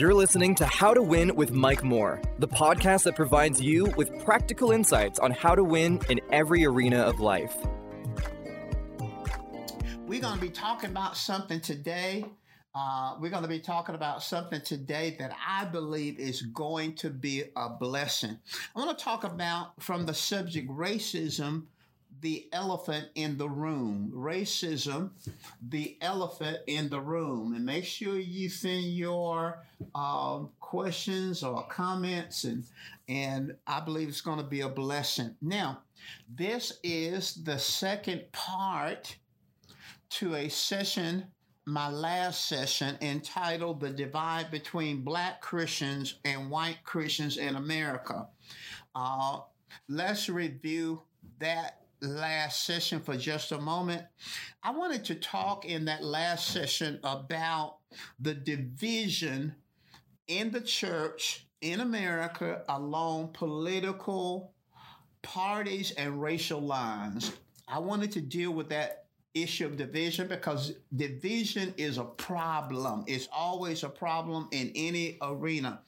You're listening to How to Win with Mike Moore, the podcast that provides you with practical insights on how to win in every arena of life. We're going to be talking about something today. Uh, we're going to be talking about something today that I believe is going to be a blessing. I want to talk about from the subject racism the elephant in the room. Racism, the elephant in the room. And make sure you send your um, questions or comments, and, and I believe it's going to be a blessing. Now, this is the second part to a session my last session entitled The Divide Between Black Christians and White Christians in America. Uh, let's review that last session for just a moment. I wanted to talk in that last session about the division in the church in America along political parties and racial lines. I wanted to deal with that issue of division because division is a problem. It's always a problem in any arena.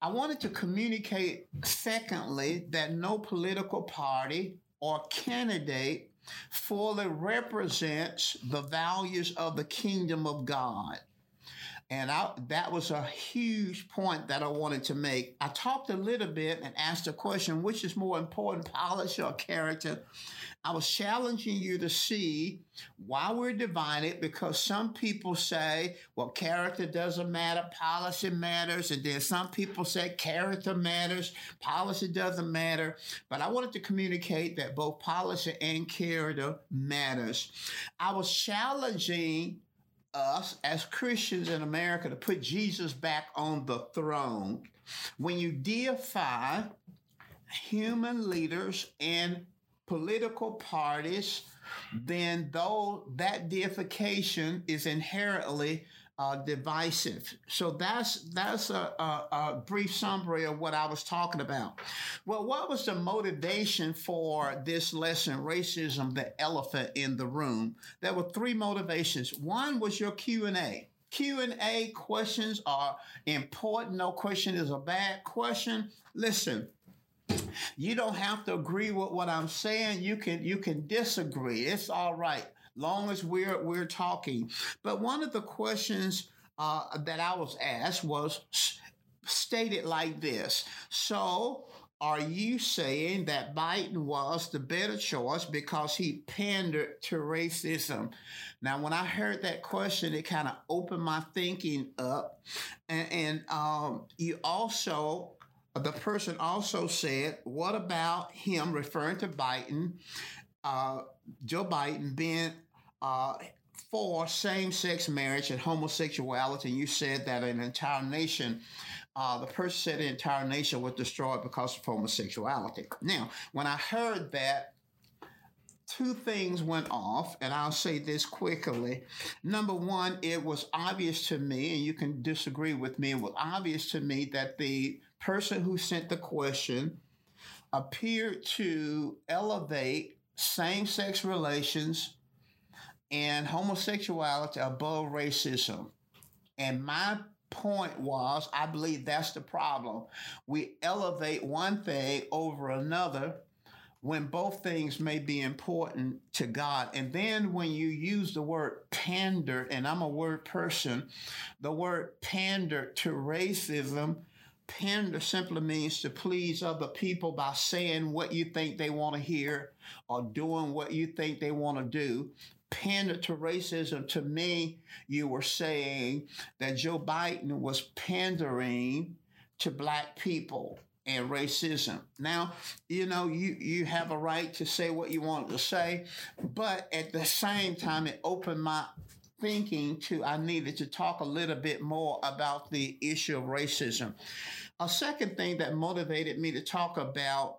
I wanted to communicate, secondly, that no political party or candidate fully represents the values of the kingdom of God. And I, that was a huge point that I wanted to make. I talked a little bit and asked a question which is more important, policy or character? I was challenging you to see why we're divided because some people say, well, character doesn't matter, policy matters. And then some people say character matters, policy doesn't matter. But I wanted to communicate that both policy and character matters. I was challenging us as Christians in America to put Jesus back on the throne. When you deify human leaders and political parties, then though that deification is inherently uh, divisive. So that's that's a, a, a, brief summary of what I was talking about. Well, what was the motivation for this lesson, racism, the elephant in the room? There were three motivations. One was your Q and A. Q&A questions are important. No question is a bad question. Listen, you don't have to agree with what I'm saying. You can you can disagree. It's all right, long as we're we're talking. But one of the questions uh, that I was asked was stated like this: So. Are you saying that Biden was the better choice because he pandered to racism? Now, when I heard that question, it kind of opened my thinking up. And, and um, you also the person also said, What about him referring to Biden, uh, Joe Biden being uh, for same sex marriage and homosexuality? You said that an entire nation, uh, the person said the entire nation was destroyed because of homosexuality. Now, when I heard that, two things went off, and I'll say this quickly. Number one, it was obvious to me, and you can disagree with me, it was obvious to me that the person who sent the question appeared to elevate same sex relations and homosexuality above racism. And my point was I believe that's the problem. We elevate one thing over another when both things may be important to God. And then when you use the word pander, and I'm a word person, the word pander to racism pander simply means to please other people by saying what you think they want to hear or doing what you think they want to do. Pander to racism, to me, you were saying that Joe Biden was pandering to black people and racism. Now, you know, you, you have a right to say what you want to say, but at the same time, it opened my thinking to I needed to talk a little bit more about the issue of racism. A second thing that motivated me to talk about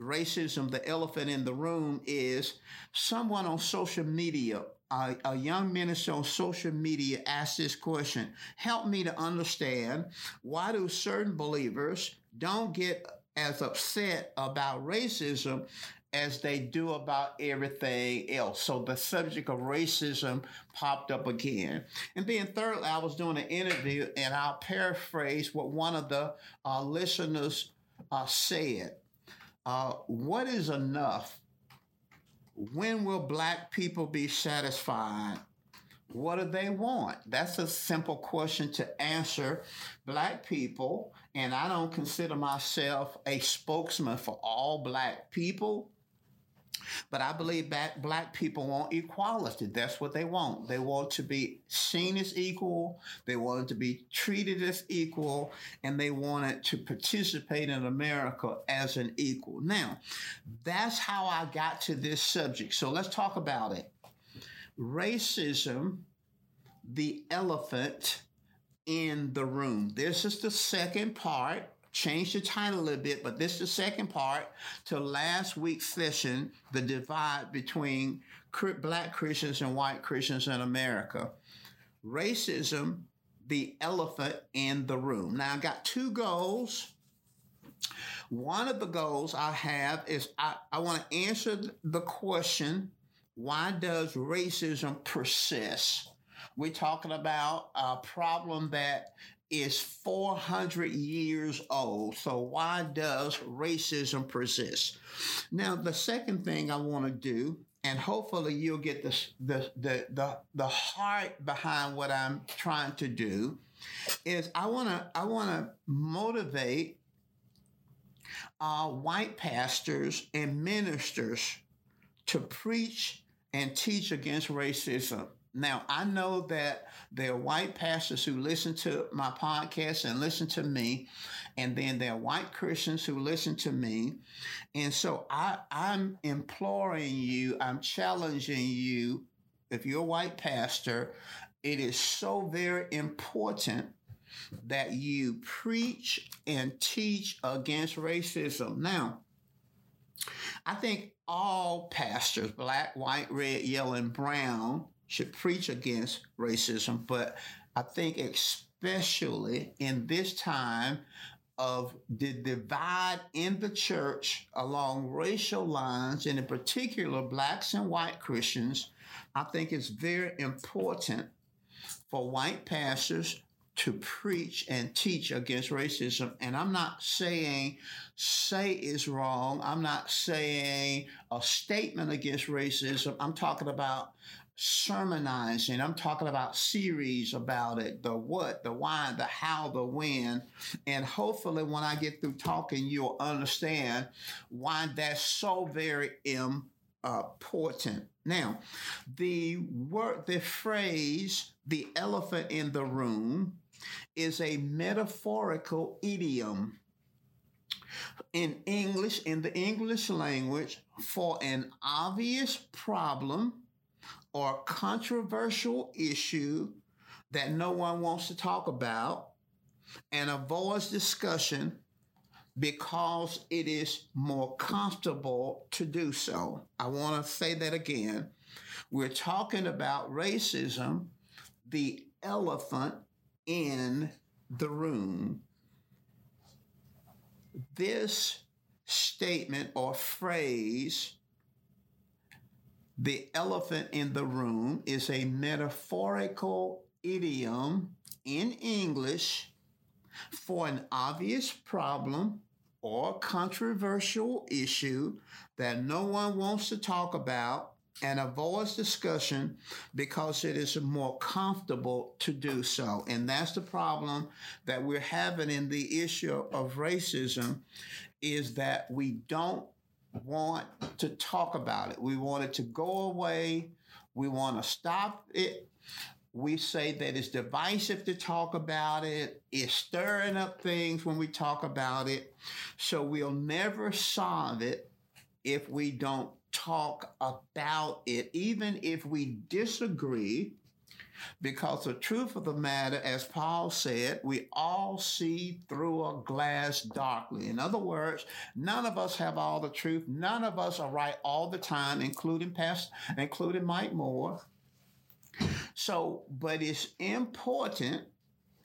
racism, the elephant in the room, is someone on social media, a, a young minister on social media asked this question Help me to understand why do certain believers don't get as upset about racism as they do about everything else. So the subject of racism popped up again. And then thirdly, I was doing an interview and I'll paraphrase what one of the uh, listeners uh, said. Uh, what is enough? When will black people be satisfied? What do they want? That's a simple question to answer. Black people, and I don't consider myself a spokesman for all black people, but I believe that black people want equality. That's what they want. They want to be seen as equal. They want to be treated as equal, and they wanted to participate in America as an equal. Now, that's how I got to this subject. So let's talk about it. Racism, the elephant in the room. This is the second part changed the title a little bit, but this is the second part to last week's session, the divide between black Christians and white Christians in America. Racism, the elephant in the room. Now, I got two goals. One of the goals I have is I, I want to answer the question why does racism persist? We're talking about a problem that is 400 years old. So why does racism persist? Now, the second thing I want to do, and hopefully you'll get the, the, the, the, the heart behind what I'm trying to do, is I want to I want to motivate uh, white pastors and ministers to preach and teach against racism. Now, I know that there are white pastors who listen to my podcast and listen to me, and then there are white Christians who listen to me. And so I, I'm imploring you, I'm challenging you, if you're a white pastor, it is so very important that you preach and teach against racism. Now, I think all pastors, black, white, red, yellow, and brown, should preach against racism, but I think especially in this time of the divide in the church along racial lines, and in particular blacks and white Christians, I think it's very important for white pastors to preach and teach against racism. And I'm not saying say is wrong. I'm not saying a statement against racism. I'm talking about sermonizing. I'm talking about series about it, the what, the why, the how, the when. And hopefully when I get through talking, you'll understand why that's so very important. Now, the word, the phrase, the elephant in the room is a metaphorical idiom in English, in the English language, for an obvious problem or controversial issue that no one wants to talk about and avoids discussion because it is more comfortable to do so. I want to say that again. We're talking about racism, the elephant in the room. This statement or phrase the elephant in the room is a metaphorical idiom in English for an obvious problem or controversial issue that no one wants to talk about and avoids discussion because it is more comfortable to do so. And that's the problem that we're having in the issue of racism is that we don't want to talk about it. We want it to go away. We want to stop it. We say that it's divisive to talk about it. It's stirring up things when we talk about it. So we'll never solve it if we don't talk about it, even if we disagree because the truth of the matter, as Paul said, we all see through a glass darkly. In other words, none of us have all the truth. None of us are right all the time, including past, including Mike Moore. So, but it's important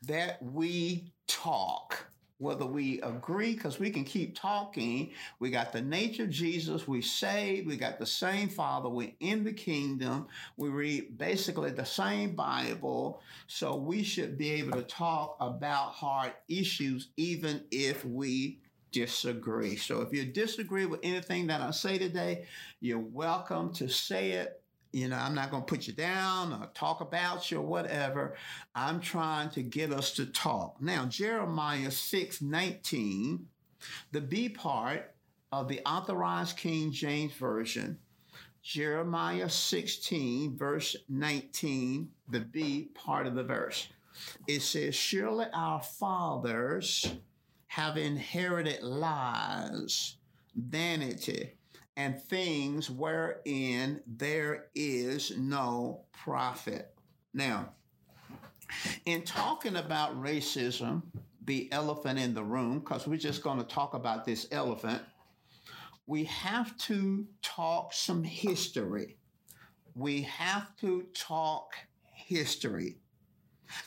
that we talk. Whether we agree, because we can keep talking. We got the nature of Jesus, we say we got the same Father, we're in the kingdom, we read basically the same Bible. So we should be able to talk about hard issues, even if we disagree. So if you disagree with anything that I say today, you're welcome to say it you know, I'm not going to put you down or talk about you or whatever. I'm trying to get us to talk. Now, Jeremiah 6 19, the B part of the authorized King James Version, Jeremiah 16, verse 19, the B part of the verse. It says, Surely our fathers have inherited lies, vanity, and things wherein there is no profit. Now, in talking about racism, the elephant in the room, because we're just going to talk about this elephant, we have to talk some history. We have to talk history.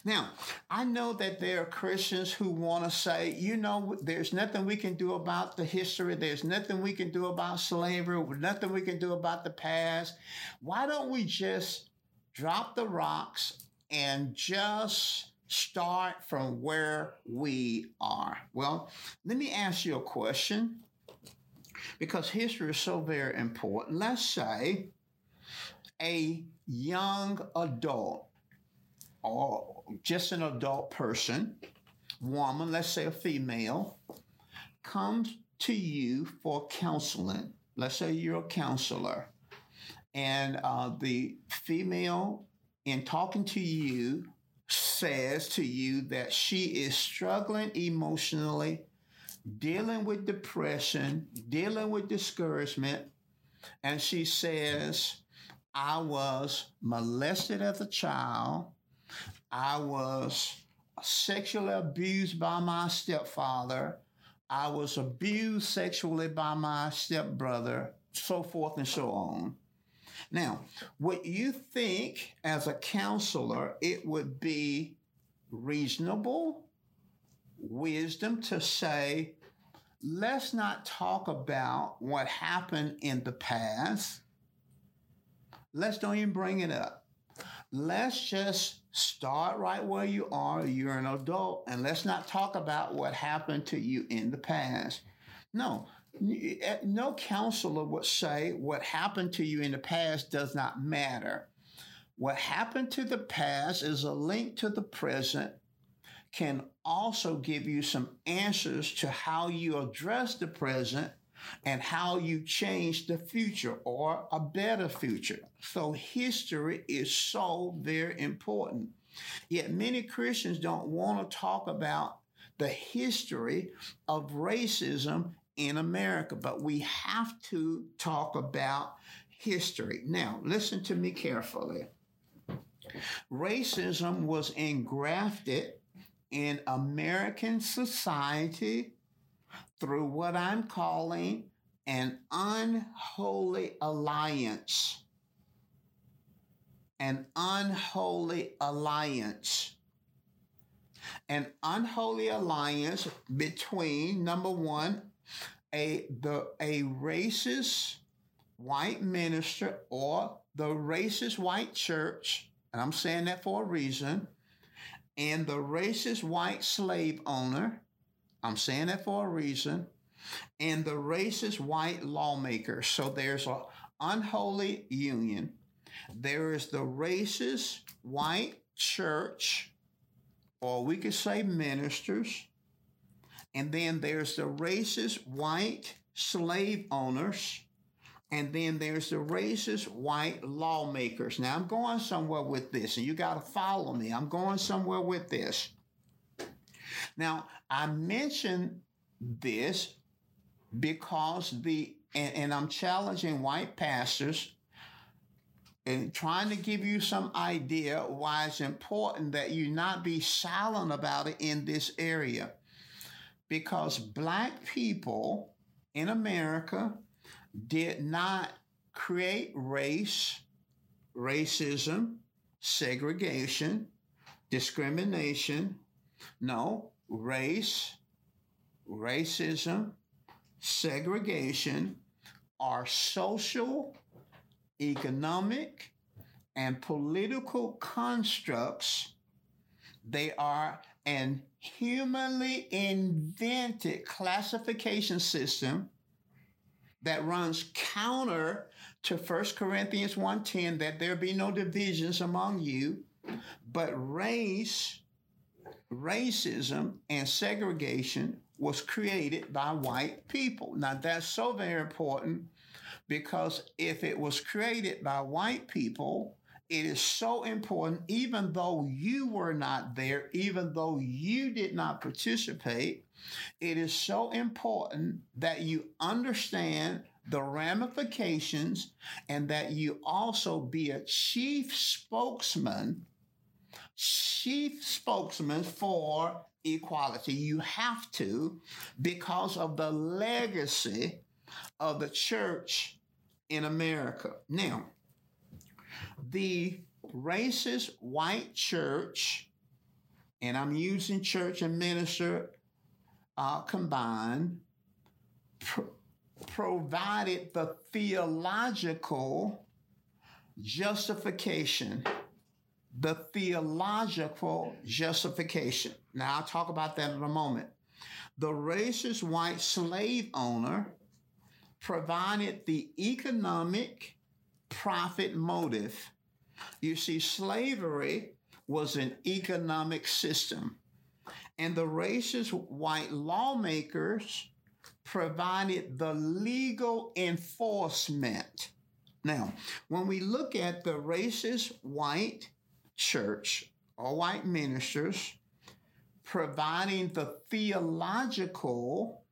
Now, I know that there are Christians who want to say, you know, there's nothing we can do about the history. There's nothing we can do about slavery. Nothing we can do about the past. Why don't we just drop the rocks and just start from where we are? Well, let me ask you a question because history is so very important. Let's say a young adult or just an adult person, woman, let's say a female, comes to you for counseling. Let's say you're a counselor, and uh, the female, in talking to you, says to you that she is struggling emotionally, dealing with depression, dealing with discouragement, and she says, I was molested as a child. I was sexually abused by my stepfather. I was abused sexually by my stepbrother, so forth and so on. Now, what you think as a counselor, it would be reasonable wisdom to say, let's not talk about what happened in the past. Let's don't even bring it up. Let's just Start right where you are. You're an adult, and let's not talk about what happened to you in the past. No, eh, no counselor would say what happened to you in the past does not matter. What happened to the past is a link to the present, can also give you some answers to how you address the present and how you change the future or a better future. So history is so very important. Yet many Christians don't want to talk about the history of racism in America, but we have to talk about history. Now, listen to me carefully. Racism was engrafted in American society through what I'm calling an unholy alliance. An unholy alliance. An unholy alliance between number one, a the a racist white minister or the racist white church, and I'm saying that for a reason, and the racist white slave owner I'm saying that for a reason. And the racist white lawmakers. So there's an unholy union. There is the racist white church, or we could say ministers. And then there's the racist white slave owners. And then there's the racist white lawmakers. Now I'm going somewhere with this, and you got to follow me. I'm going somewhere with this. Now, I mention this because the, and, and I'm challenging white pastors and trying to give you some idea why it's important that you not be silent about it in this area. Because black people in America did not create race, racism, segregation, discrimination, no, race, racism, segregation are social, economic, and political constructs. They are an humanly invented classification system that runs counter to 1 Corinthians 1:10 that there be no divisions among you, but race, racism and segregation was created by white people. Now that's so very important because if it was created by white people, it is so important, even though you were not there, even though you did not participate, it is so important that you understand the ramifications and that you also be a chief spokesman, chief spokesman for equality. You have to because of the legacy of the church in America. Now, the racist white church, and I'm using church and minister uh, combined, provided the theological justification. The theological justification. Now, I'll talk about that in a moment. The racist white slave owner provided the economic profit motive. You see, slavery was an economic system, and the racist white lawmakers provided the legal enforcement. Now, when we look at the racist white church or white ministers providing the theological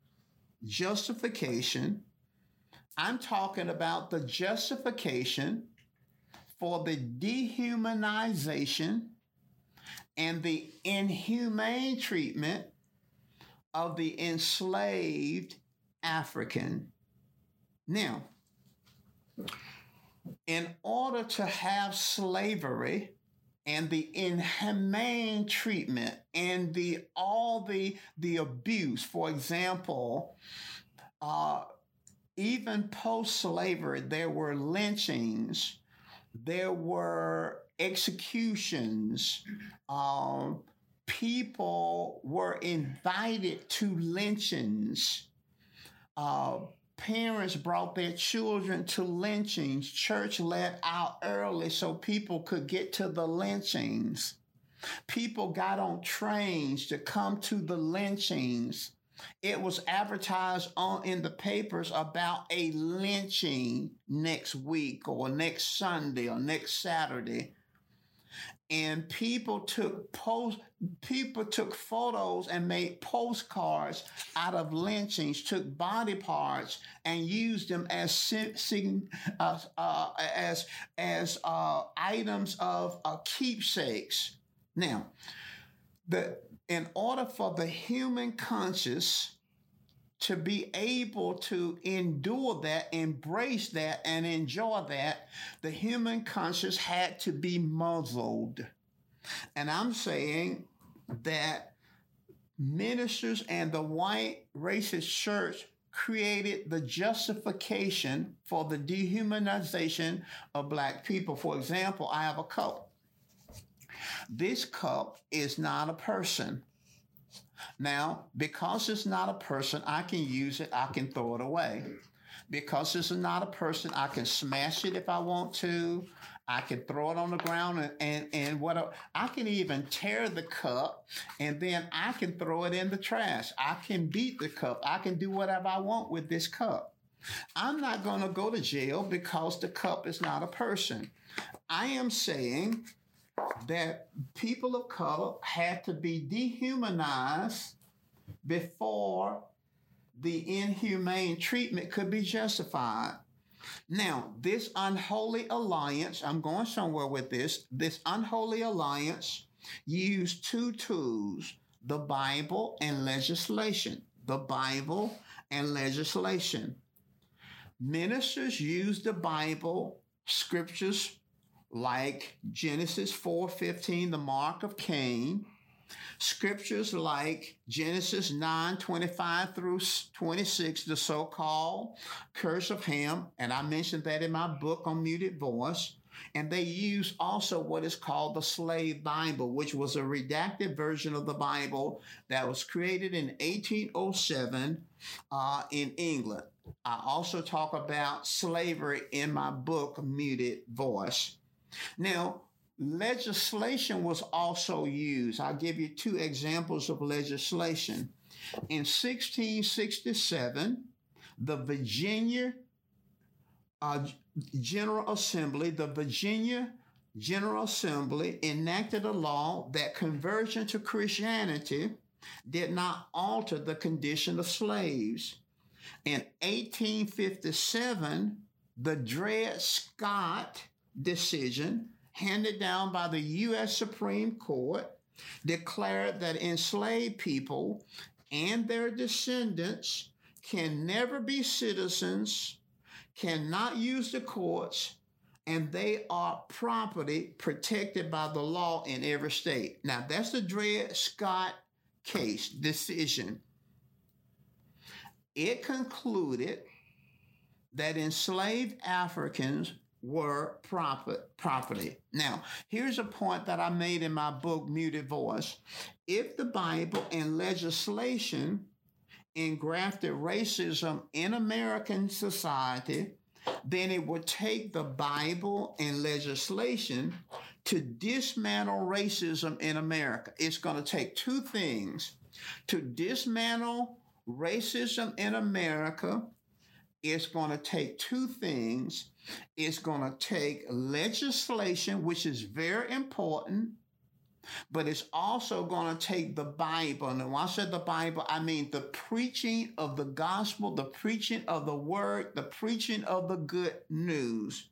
justification, I'm talking about the justification for the dehumanization and the inhumane treatment of the enslaved African. Now, in order to have slavery and the inhumane treatment and the all the the abuse, for example, uh, even post slavery, there were lynchings, there were executions, um, people were invited to lynchings. Uh, parents brought their children to lynchings. Church let out early so people could get to the lynchings. People got on trains to come to the lynchings. It was advertised on in the papers about a lynching next week or next Sunday or next Saturday and people took post people took photos and made postcards out of lynchings took body parts and used them as uh, uh, as as uh, items of uh, keepsakes. Now the in order for the human conscious to be able to endure that, embrace that, and enjoy that, the human conscience had to be muzzled. And I'm saying that ministers and the white racist church created the justification for the dehumanization of black people. For example, I have a cup. This cup is not a person. Now, because it's not a person, I can use it, I can throw it away. Because it's not a person, I can smash it if I want to. I can throw it on the ground and, and, and I can even tear the cup and then I can throw it in the trash. I can beat the cup. I can do whatever I want with this cup. I'm not going to go to jail because the cup is not a person. I am saying that people of color had to be dehumanized before the inhumane treatment could be justified. Now, this unholy alliance, I'm going somewhere with this, this unholy alliance used two tools the Bible and legislation. The Bible and legislation. Ministers use the Bible, scriptures like Genesis 4:15, the mark of Cain, Scriptures like Genesis 9 25 through 26, the so called curse of Ham, and I mentioned that in my book on Muted Voice. And they use also what is called the Slave Bible, which was a redacted version of the Bible that was created in 1807 uh, in England. I also talk about slavery in my book, Muted Voice. Now, legislation was also used. I'll give you two examples of legislation. In 1667, the Virginia uh, General Assembly, the Virginia General Assembly enacted a law that conversion to Christianity did not alter the condition of slaves. In 1857, the Dred Scott decision, handed down by the U.S. Supreme Court, declared that enslaved people and their descendants can never be citizens cannot use the courts, and they are property protected by the law in every state. Now, that's the Dred Scott case decision. It concluded that enslaved Africans were profit, property. Now, here's a point that I made in my book, Muted Voice. If the Bible and legislation engrafted racism in American society, then it would take the Bible and legislation to dismantle racism in America. It's going to take two things to dismantle racism in America. It's going to take two things. It's going to take legislation, which is very important, but it's also going to take the Bible. And when I said the Bible, I mean the preaching of the gospel, the preaching of the word, the preaching of the good news.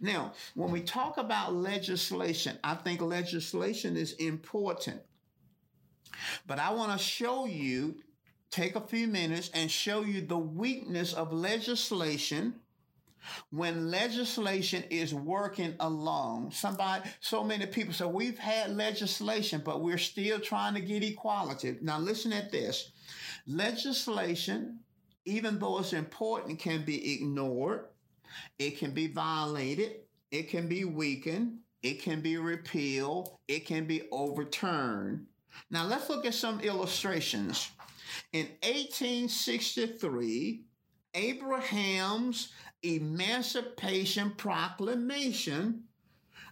Now, when we talk about legislation, I think legislation is important. But I want to show you, take a few minutes and show you the weakness of legislation when legislation is working alone. Somebody, so many people say, we've had legislation, but we're still trying to get equality. Now, listen at this legislation, even though it's important, can be ignored, it can be violated, it can be weakened, it can be repealed, it can be overturned. Now, let's look at some illustrations. In 1863, Abraham's Emancipation Proclamation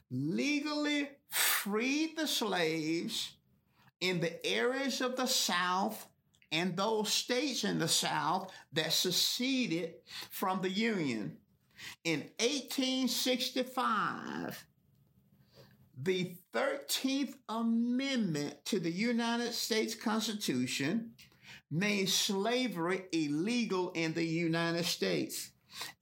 legally freed the slaves in the areas of the South and those states in the South that seceded from the Union. In 1865, the 13th Amendment to the United States Constitution made slavery illegal in the United States.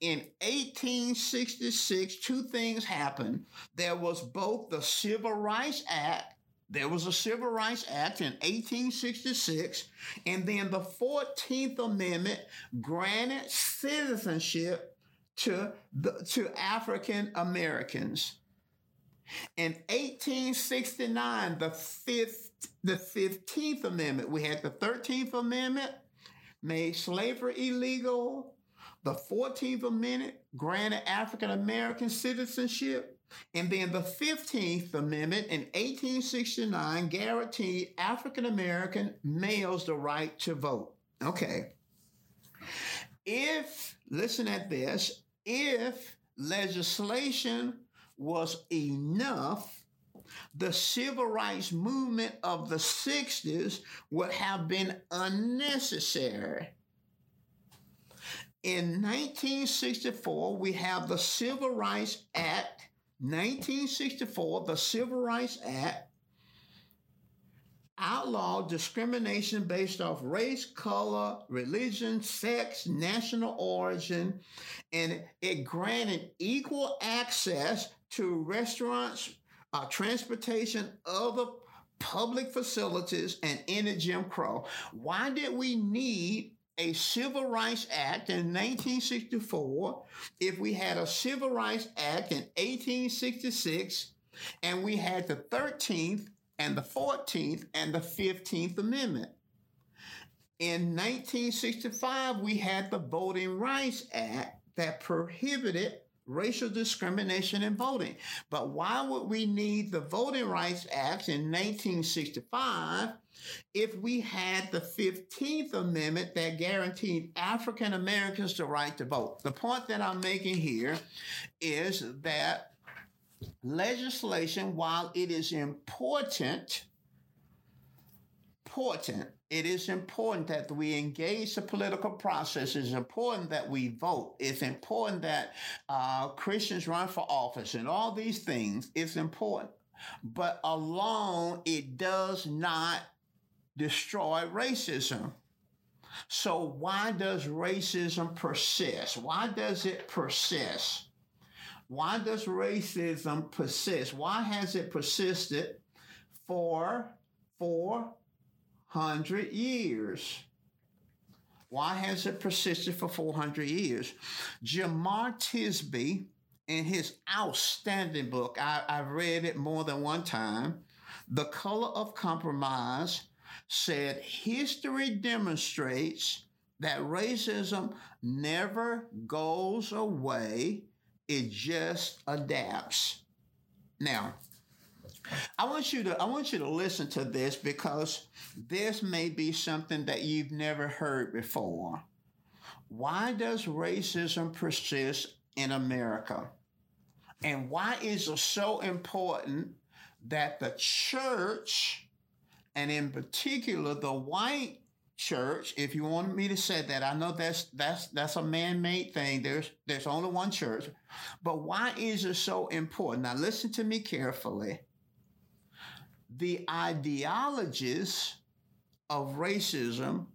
In 1866, two things happened. There was both the Civil Rights Act, there was a Civil Rights Act in 1866, and then the 14th Amendment granted citizenship to, the, to African Americans. In 1869, the fifth the 15th Amendment. We had the 13th Amendment, made slavery illegal. The 14th Amendment granted African American citizenship. And then the 15th Amendment in 1869 guaranteed African American males the right to vote. Okay. If, listen at this, if legislation was enough the civil rights movement of the 60s would have been unnecessary. In 1964, we have the Civil Rights Act. 1964, the Civil Rights Act outlawed discrimination based off race, color, religion, sex, national origin, and it granted equal access to restaurants, uh, transportation, other public facilities, and any Jim Crow. Why did we need a Civil Rights Act in 1964 if we had a Civil Rights Act in 1866 and we had the 13th and the 14th and the 15th Amendment. In 1965, we had the Voting Rights Act that prohibited racial discrimination in voting. But why would we need the Voting Rights Act in 1965 if we had the 15th Amendment that guaranteed African Americans the right to vote? The point that I'm making here is that legislation, while it is important, important, it is important that we engage the political process. It's important that we vote. It's important that uh, Christians run for office and all these things. It's important. But alone, it does not destroy racism. So, why does racism persist? Why does it persist? Why does racism persist? Why has it persisted for, for, 400 years. Why has it persisted for 400 years? Jemar Tisby, in his outstanding book, I, I've read it more than one time, The Color of Compromise, said history demonstrates that racism never goes away, it just adapts. Now, I want you to I want you to listen to this because this may be something that you've never heard before. Why does racism persist in America? And why is it so important that the church and in particular the white church, if you want me to say that, I know that's that's that's a man-made thing. There's there's only one church. But why is it so important? Now listen to me carefully. The ideologies of racism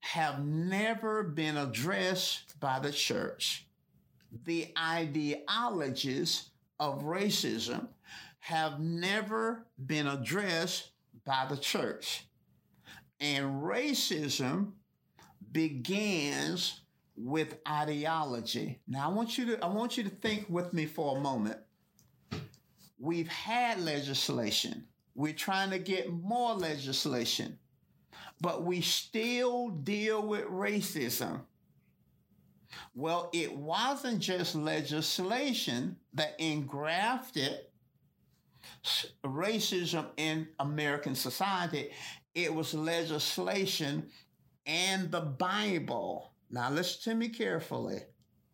have never been addressed by the church. The ideologies of racism have never been addressed by the church. And racism begins with ideology. Now I want you to I want you to think with me for a moment. We've had legislation. We're trying to get more legislation. But we still deal with racism. Well, it wasn't just legislation that engrafted racism in American society, it was legislation and the Bible. Now, listen to me carefully.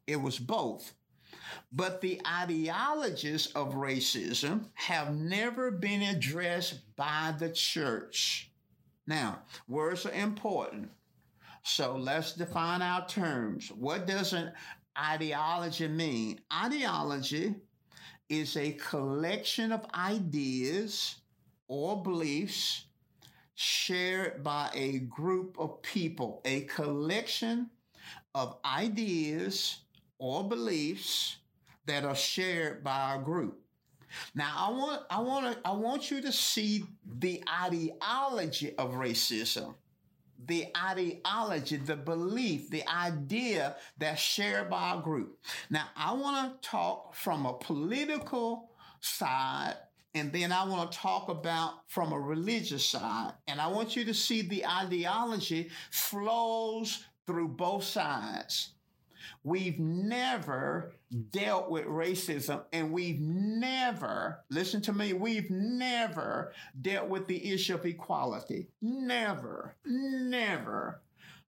It was both. But the ideologies of racism have never been addressed by the church. Now, words are important. So let's define our terms. What does an ideology mean? Ideology is a collection of ideas or beliefs shared by a group of people, a collection of ideas or beliefs that are shared by a group. Now, I want, I want to, I want you to see the ideology of racism the ideology, the belief, the idea that's shared by a group. Now, I want to talk from a political side and then I want to talk about from a religious side. And I want you to see the ideology flows through both sides. We've never dealt with racism and we've never, listen to me, we've never dealt with the issue of equality. Never, never.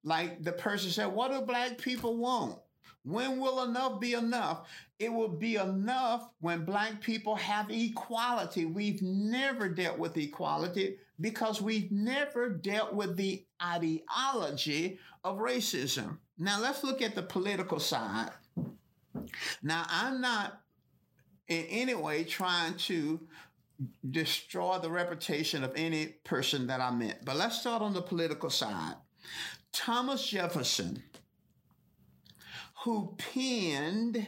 Like the person said, what do black people want? When will enough be enough? It will be enough when black people have equality. We've never dealt with equality because we've never dealt with the ideology of racism. Now let's look at the political side. Now I'm not in any way trying to destroy the reputation of any person that I met, but let's start on the political side. Thomas Jefferson, who penned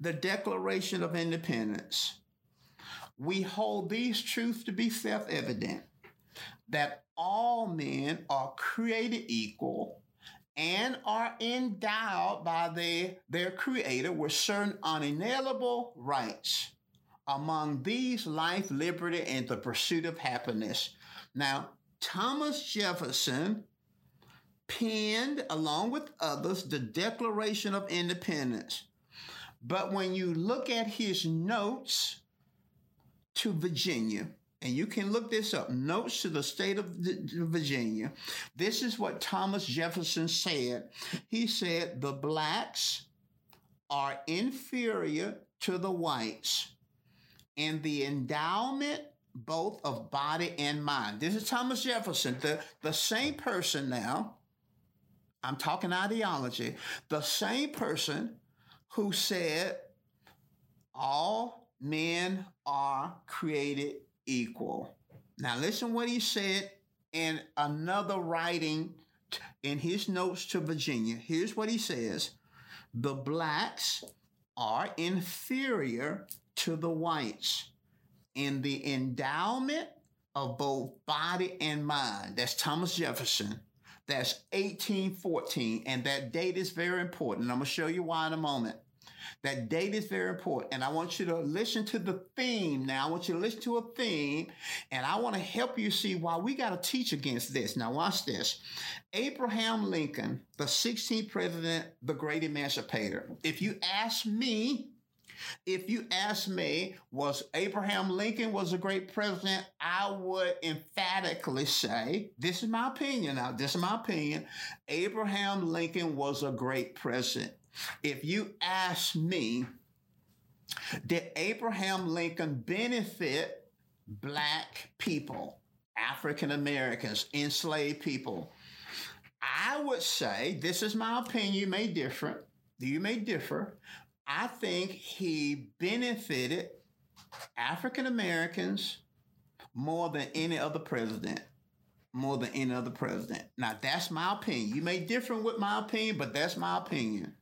the Declaration of Independence, we hold these truths to be self evident that all men are created equal and are endowed by the, their creator with certain unalienable rights. Among these, life, liberty, and the pursuit of happiness. Now, Thomas Jefferson penned, along with others, the Declaration of Independence. But when you look at his notes to Virginia, and you can look this up, notes to the state of Virginia, this is what Thomas Jefferson said. He said, The blacks are inferior to the whites in the endowment both of body and mind. This is Thomas Jefferson, the, the same person now. I'm talking ideology. The same person who said all men are created equal. Now listen what he said in another writing in his notes to Virginia. Here's what he says. The blacks are inferior to the whites in the endowment of both body and mind. That's Thomas Jefferson. That's 1814. And that date is very important. I'm going to show you why in a moment. That date is very important. And I want you to listen to the theme now. I want you to listen to a theme. And I want to help you see why we got to teach against this. Now, watch this. Abraham Lincoln, the 16th president, the great emancipator. If you ask me, if you ask me, was Abraham Lincoln was a great president? I would emphatically say, this is my opinion now, this is my opinion. Abraham Lincoln was a great president. If you ask me, did Abraham Lincoln benefit black people, African Americans, enslaved people? I would say, this is my opinion, you may differ, you may differ, I think he benefited African Americans more than any other president. More than any other president. Now, that's my opinion. You may differ with my opinion, but that's my opinion.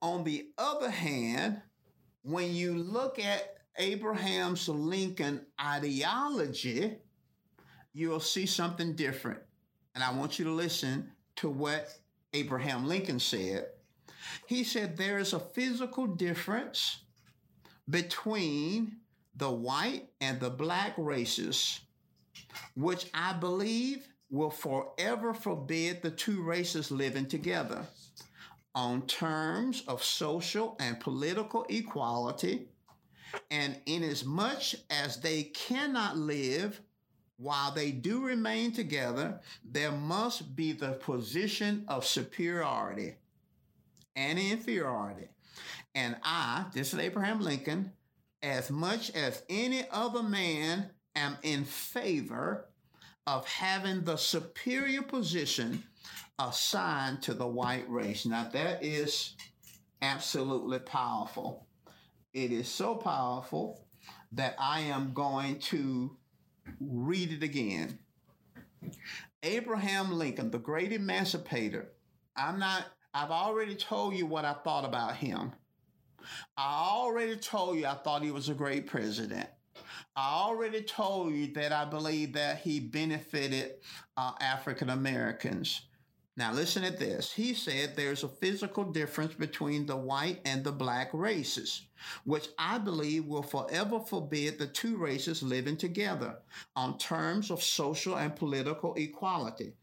On the other hand, when you look at Abraham's Lincoln ideology, you'll see something different. And I want you to listen to what Abraham Lincoln said he said there is a physical difference between the white and the black races, which I believe will forever forbid the two races living together on terms of social and political equality. And inasmuch as they cannot live while they do remain together, there must be the position of superiority and inferiority. And I, this is Abraham Lincoln, as much as any other man, am in favor of having the superior position assigned to the white race. Now, that is absolutely powerful. It is so powerful that I am going to read it again. Abraham Lincoln, the great emancipator. I'm not I've already told you what I thought about him. I already told you I thought he was a great president. I already told you that I believe that he benefited uh, African Americans. Now, listen at this. He said there's a physical difference between the white and the black races, which I believe will forever forbid the two races living together on terms of social and political equality.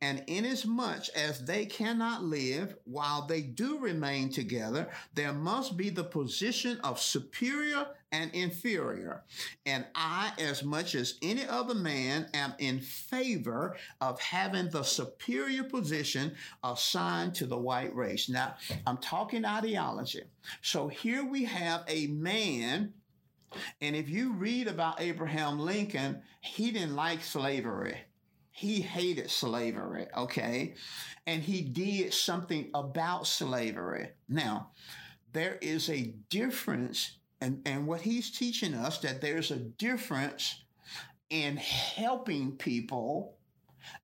And inasmuch as they cannot live while they do remain together, there must be the position of superior and inferior. And I, as much as any other man, am in favor of having the superior position assigned to the white race. Now, I'm talking ideology. So here we have a man and if you read about Abraham Lincoln, he didn't like slavery he hated slavery, okay? And he did something about slavery. Now, there is a difference, and, and what he's teaching us that there's a difference in helping people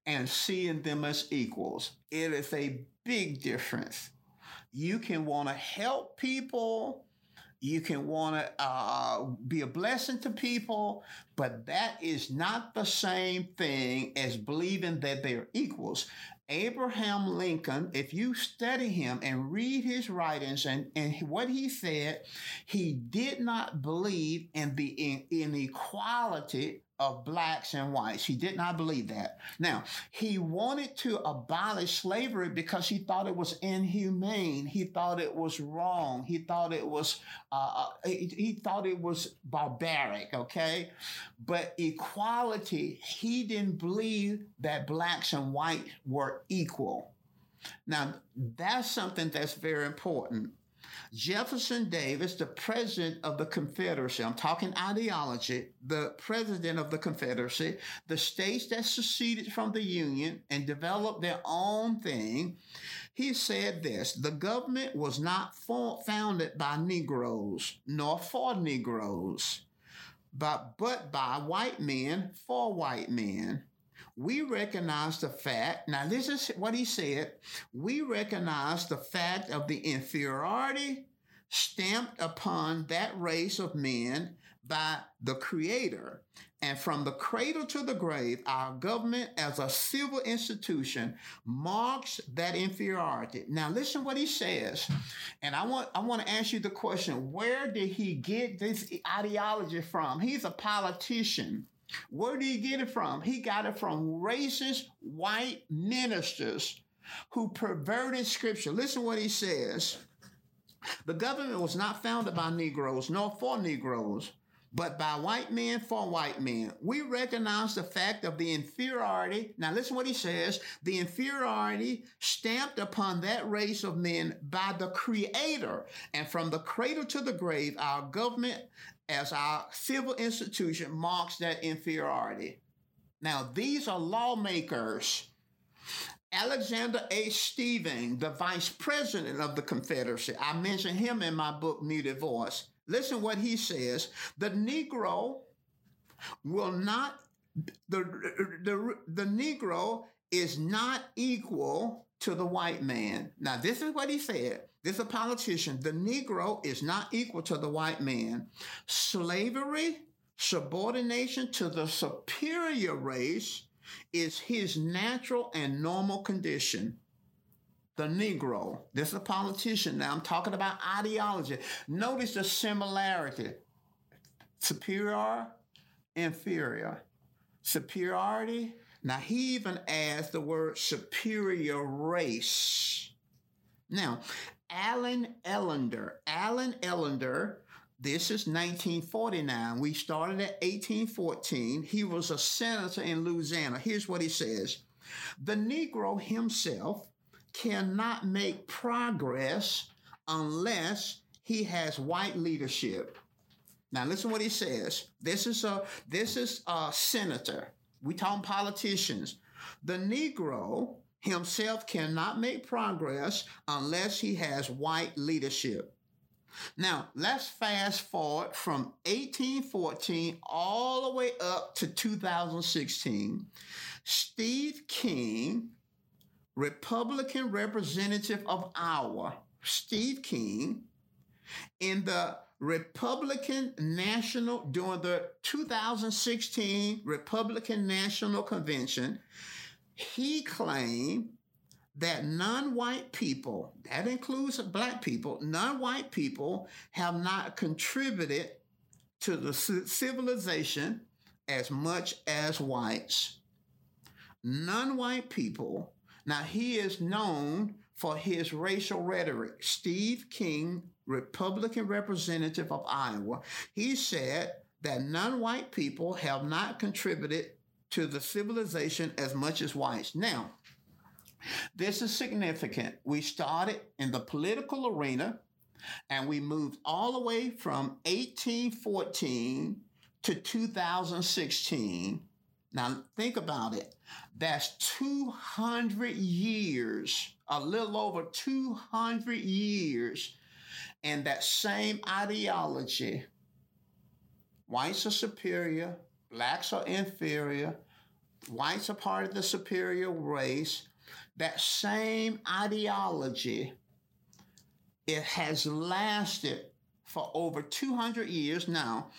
and seeing them as equals. It is a big difference. You can want to help people you can want to uh, be a blessing to people, but that is not the same thing as believing that they're equals. Abraham Lincoln, if you study him and read his writings and, and what he said, he did not believe in the inequality of blacks and whites. He did not believe that. Now, he wanted to abolish slavery because he thought it was inhumane. He thought it was wrong. He thought it was, uh, uh he, he thought it was barbaric, okay? But equality, he didn't believe that blacks and whites were equal. Now, that's something that's very important. Jefferson Davis, the president of the Confederacy, I'm talking ideology, the president of the Confederacy, the states that seceded from the Union and developed their own thing, he said this the government was not for, founded by Negroes nor for Negroes, but, but by white men for white men we recognize the fact, now this is what he said, we recognize the fact of the inferiority stamped upon that race of men by the Creator. And from the cradle to the grave, our government as a civil institution marks that inferiority. Now listen what he says. And I want I want to ask you the question, where did he get this ideology from? He's a politician. Where did he get it from? He got it from racist white ministers who perverted scripture. Listen what he says. The government was not founded by Negroes nor for Negroes, but by white men for white men. We recognize the fact of the inferiority. Now listen what he says. The inferiority stamped upon that race of men by the creator. And from the cradle to the grave, our government as our civil institution marks that inferiority. Now, these are lawmakers. Alexander H. Stephens, the vice president of the Confederacy, I mentioned him in my book, Muted Voice. Listen what he says. The Negro will not, the, the, the Negro is not equal to the white man. Now, this is what he said. This is a politician. The Negro is not equal to the white man. Slavery, subordination to the superior race is his natural and normal condition. The Negro, this is a politician. Now I'm talking about ideology. Notice the similarity superior, inferior. Superiority. Now he even adds the word superior race. Now, Allen Ellender. Allen Ellender, this is 1949. We started at 1814. He was a senator in Louisiana. Here's what he says The Negro himself cannot make progress unless he has white leadership. Now listen what he says. This is a this is a senator. We talking politicians. The Negro himself cannot make progress unless he has white leadership. Now, let's fast forward from 1814 all the way up to 2016. Steve King, Republican representative of Iowa, Steve King, in the Republican National, during the 2016 Republican National Convention, he claimed that non-white people, that includes black people, non-white people have not contributed to the civilization as much as whites. Non-white people, now he is known for his racial rhetoric. Steve King, Republican representative of Iowa, he said that non-white people have not contributed to the civilization as much as whites. Now, this is significant. We started in the political arena and we moved all the way from 1814 to 2016. Now, think about it. That's 200 years, a little over 200 years, and that same ideology. Whites are superior, blacks are inferior, whites are part of the superior race. That same ideology, it has lasted for over 200 years now.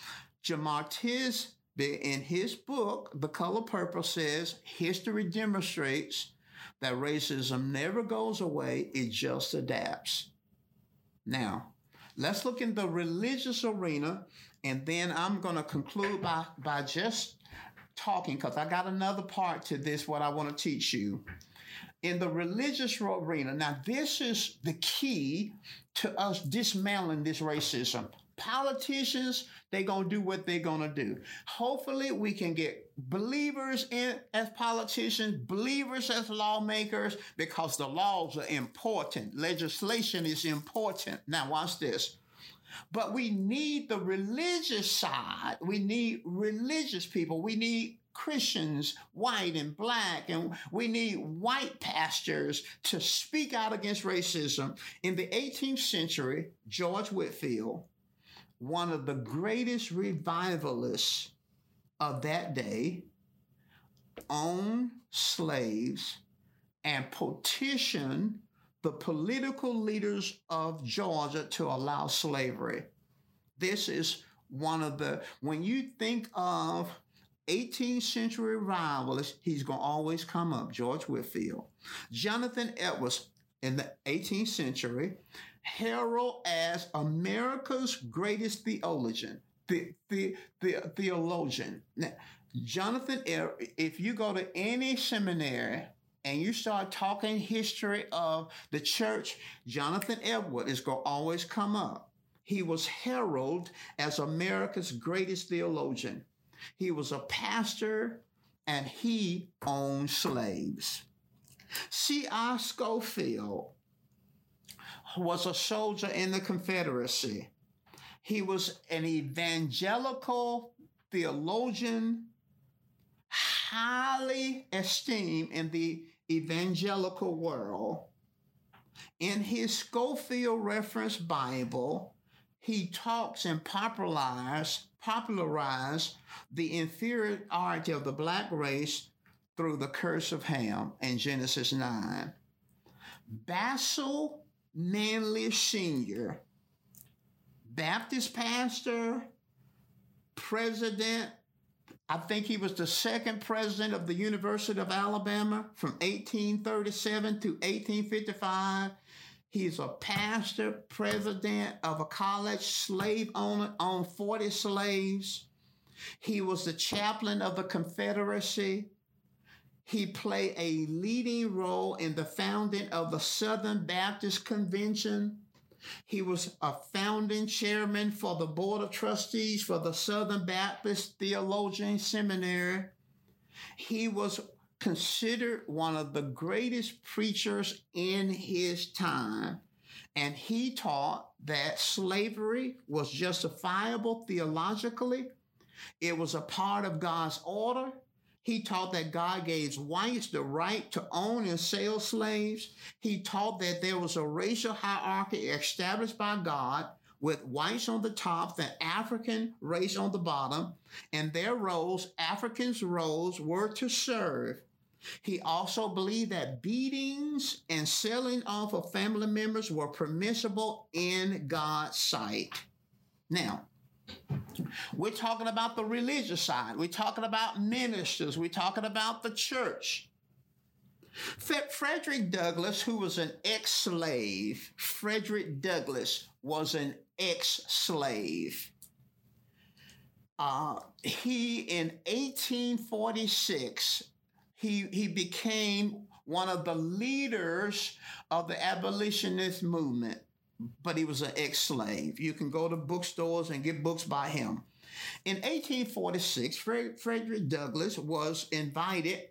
Jemar Tisby, in his book, The Color Purple, says history demonstrates that racism never goes away, it just adapts. Now, let's look in the religious arena, and then I'm going to conclude by, by just talking because I got another part to this, what I want to teach you. In the religious arena, now this is the key to us dismantling this racism. Politicians, they're going to do what they're to do. Hopefully, we can get believers in as politicians, believers as lawmakers, because the laws are important. Legislation is important. Now, watch this. But we need the religious side. We need religious people. We need Christians, white and black, and we need white pastors to speak out against racism. In the 18th century, George Whitefield, one of the greatest revivalists of that day, owned slaves and petitioned the political leaders of Georgia to allow slavery. This is one of the, when you think of 18th century rivalists, he's going to always come up, George Whitefield. Jonathan Edwards in the 18th century, heralded as America's greatest theologian, the, the, the, theologian. Now, Jonathan, if you go to any seminary and you start talking history of the church, Jonathan Edward is going to always come up. He was heralded as America's greatest theologian. He was a pastor and he owned slaves. C.I. Scofield was a soldier in the Confederacy. He was an evangelical theologian, highly esteemed in the evangelical world. In his Scofield Reference Bible, he talks and popularized, popularized the inferiority of the black race through the curse of Ham in Genesis 9. Basil Manley Sr., Baptist pastor, president, I think he was the second president of the University of Alabama from 1837 to 1855. He's a pastor, president of a college, slave owner, owned 40 slaves. He was the chaplain of the Confederacy. He played a leading role in the founding of the Southern Baptist Convention he was a founding chairman for the Board of Trustees for the Southern Baptist Theologian Seminary. He was considered one of the greatest preachers in his time. And he taught that slavery was justifiable theologically. It was a part of God's order he taught that God gave whites the right to own and sell slaves. He taught that there was a racial hierarchy established by God with whites on the top, the African race on the bottom, and their roles, Africans' roles, were to serve. He also believed that beatings and selling off of family members were permissible in God's sight. Now, we're talking about the religious side. We're talking about ministers. We're talking about the church. Frederick Douglass, who was an ex slave, Frederick Douglass was an ex slave. Uh, he, in 1846, he, he became one of the leaders of the abolitionist movement but he was an ex slave. You can go to bookstores and get books by him. In 1846, Frederick Douglass was invited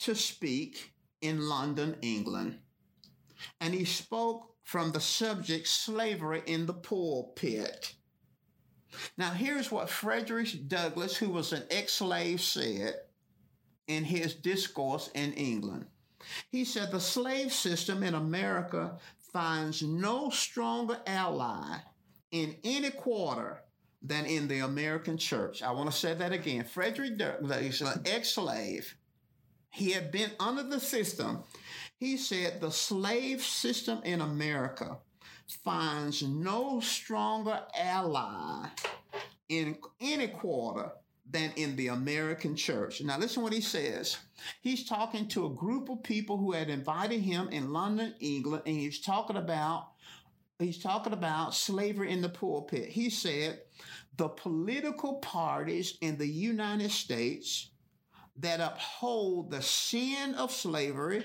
to speak in London, England. And he spoke from the subject slavery in the pulpit. Now, here's what Frederick Douglass, who was an ex slave, said in his discourse in England. He said the slave system in America finds no stronger ally in any quarter than in the American church. I want to say that again. Frederick Douglass, an ex-slave, he had been under the system. He said the slave system in America finds no stronger ally in any quarter than in the American church. Now, listen what he says. He's talking to a group of people who had invited him in London, England, and he's talking about he's talking about slavery in the pulpit. He said the political parties in the United States that uphold the sin of slavery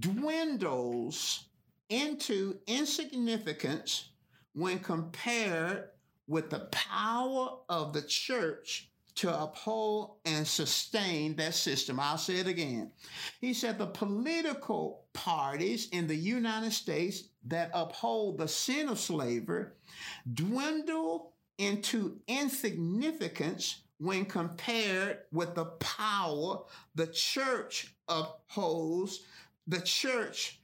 dwindles into insignificance when compared with the power of the church to uphold and sustain that system. I'll say it again. He said the political parties in the United States that uphold the sin of slavery dwindle into insignificance when compared with the power the church upholds, the church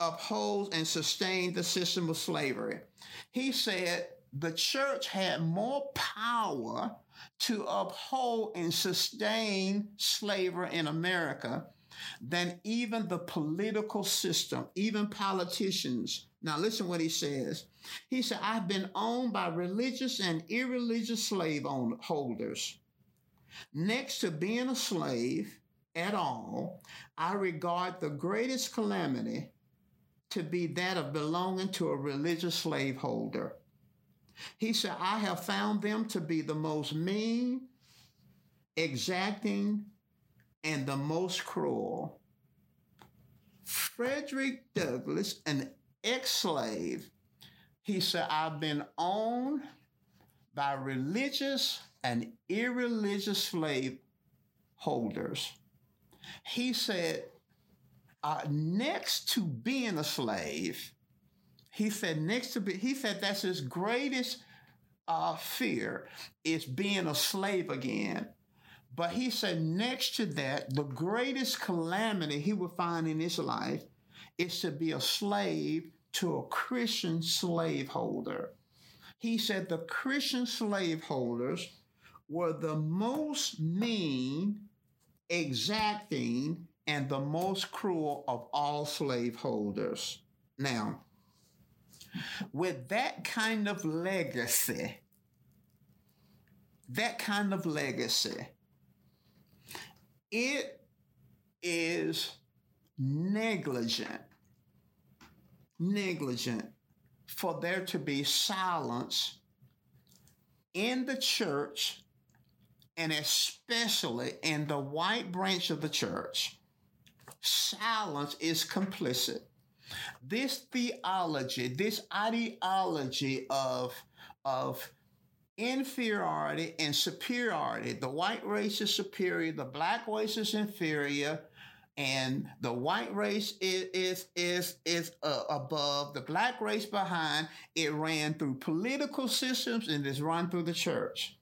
upholds and sustains the system of slavery. He said the church had more power to uphold and sustain slavery in America than even the political system, even politicians. Now, listen what he says. He said, I've been owned by religious and irreligious slave holders. Next to being a slave at all, I regard the greatest calamity to be that of belonging to a religious slaveholder. He said, I have found them to be the most mean, exacting, and the most cruel. Frederick Douglass, an ex slave, he said, I've been owned by religious and irreligious slave holders. He said, uh, next to being a slave, he said, next to be, he said that's his greatest uh, fear is being a slave again. But he said, next to that, the greatest calamity he would find in his life is to be a slave to a Christian slaveholder. He said the Christian slaveholders were the most mean, exacting, and the most cruel of all slaveholders. Now, with that kind of legacy, that kind of legacy, it is negligent, negligent for there to be silence in the church and especially in the white branch of the church. Silence is complicit. This theology, this ideology of, of inferiority and superiority, the white race is superior, the black race is inferior, and the white race is is is, is uh, above the black race behind it ran through political systems and is run through the church.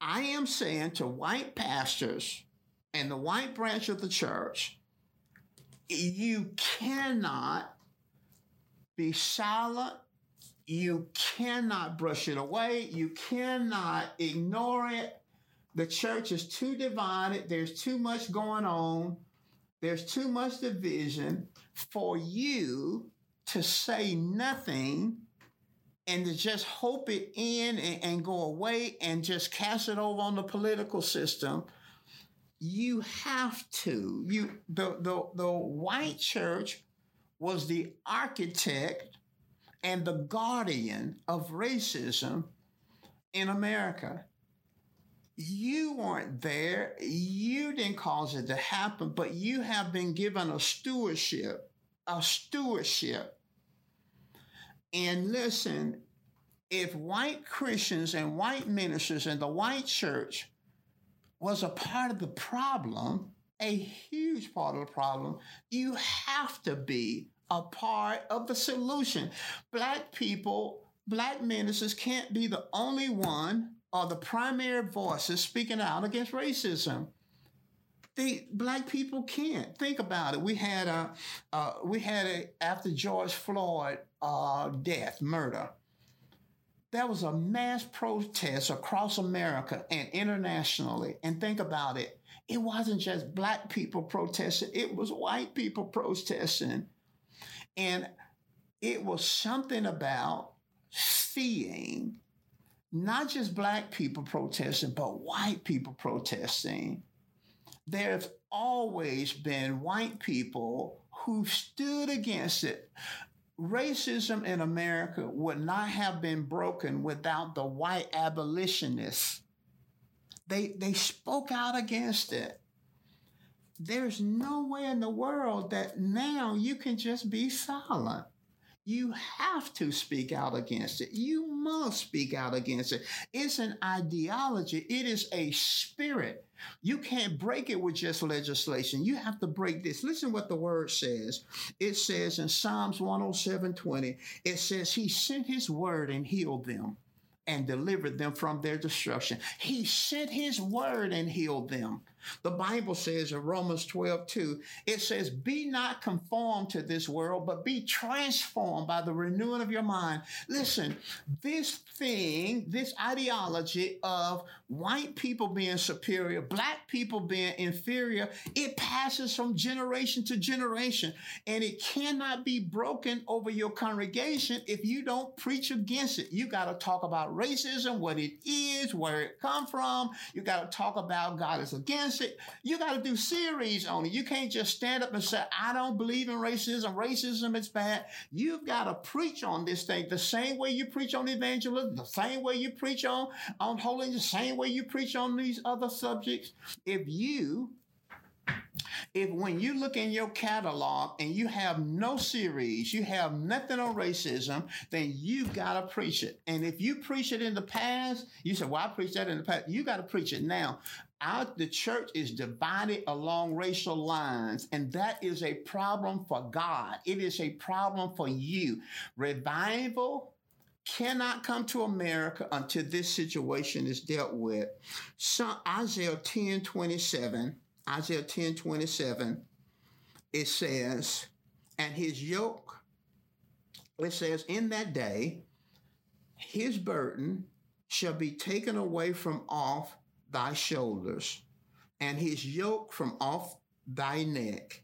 I am saying to white pastors and the white branch of the church you cannot be silent. You cannot brush it away. You cannot ignore it. The church is too divided. There's too much going on. There's too much division for you to say nothing and to just hope it in and, and, go away and just cast it over on the political system you have to. You the the the white church was the architect and the guardian of racism in America. You weren't there. You didn't cause it to happen, but you have been given a stewardship, a stewardship. And listen, if white Christians and white ministers and the white church was a part of the problem, a huge part of the problem. You have to be a part of the solution. Black people, black ministers can't be the only one or the primary voices speaking out against racism. The black people can't think about it. We had a, uh, we had a after George Floyd uh, death, murder there was a mass protest across America and internationally. And think about it. It wasn't just black people protesting, it was white people protesting. And it was something about seeing not just black people protesting, but white people protesting. There have always been white people who stood against it. Racism in America would not have been broken without the white abolitionists. They, they spoke out against it. There's no way in the world that now you can just be silent. You have to speak out against it. You must speak out against it. It's an ideology, it is a spirit. You can't break it with just legislation. You have to break this. Listen what the word says. It says in Psalms 107 20, it says, He sent His word and healed them and delivered them from their destruction. He sent His word and healed them. The Bible says in Romans 12, 2, it says, Be not conformed to this world, but be transformed by the renewing of your mind. Listen, this thing, this ideology of white people being superior, black people being inferior, it passes from generation to generation. And it cannot be broken over your congregation if you don't preach against it. You got to talk about racism, what it is, where it come from. You got to talk about God is against You got to do series on it. You can't just stand up and say, I don't believe in racism. Racism is bad. You've got to preach on this thing the same way you preach on evangelism, the same way you preach on, on holiness, the same way you preach on these other subjects. If you if when you look in your catalog and you have no series, you have nothing on racism, then you got to preach it. And if you preach it in the past, you said, well, I preached that in the past. You got to preach it now. Our, the church is divided along racial lines, and that is a problem for God. It is a problem for you. Revival cannot come to America until this situation is dealt with. So Isaiah 10 27 Isaiah 10 27, it says, and his yoke, it says, in that day, his burden shall be taken away from off thy shoulders, and his yoke from off thy neck.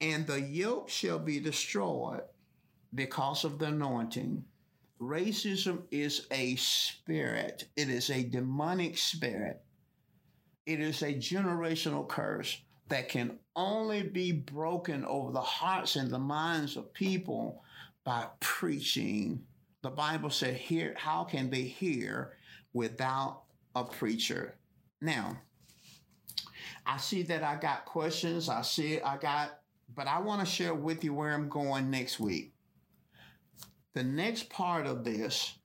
And the yoke shall be destroyed because of the anointing. Racism is a spirit, it is a demonic spirit. It is a generational curse that can only be broken over the hearts and the minds of people by preaching. The Bible said, "Here, how can they hear without a preacher?" Now, I see that I got questions. I see I got, but I want to share with you where I'm going next week. The next part of this,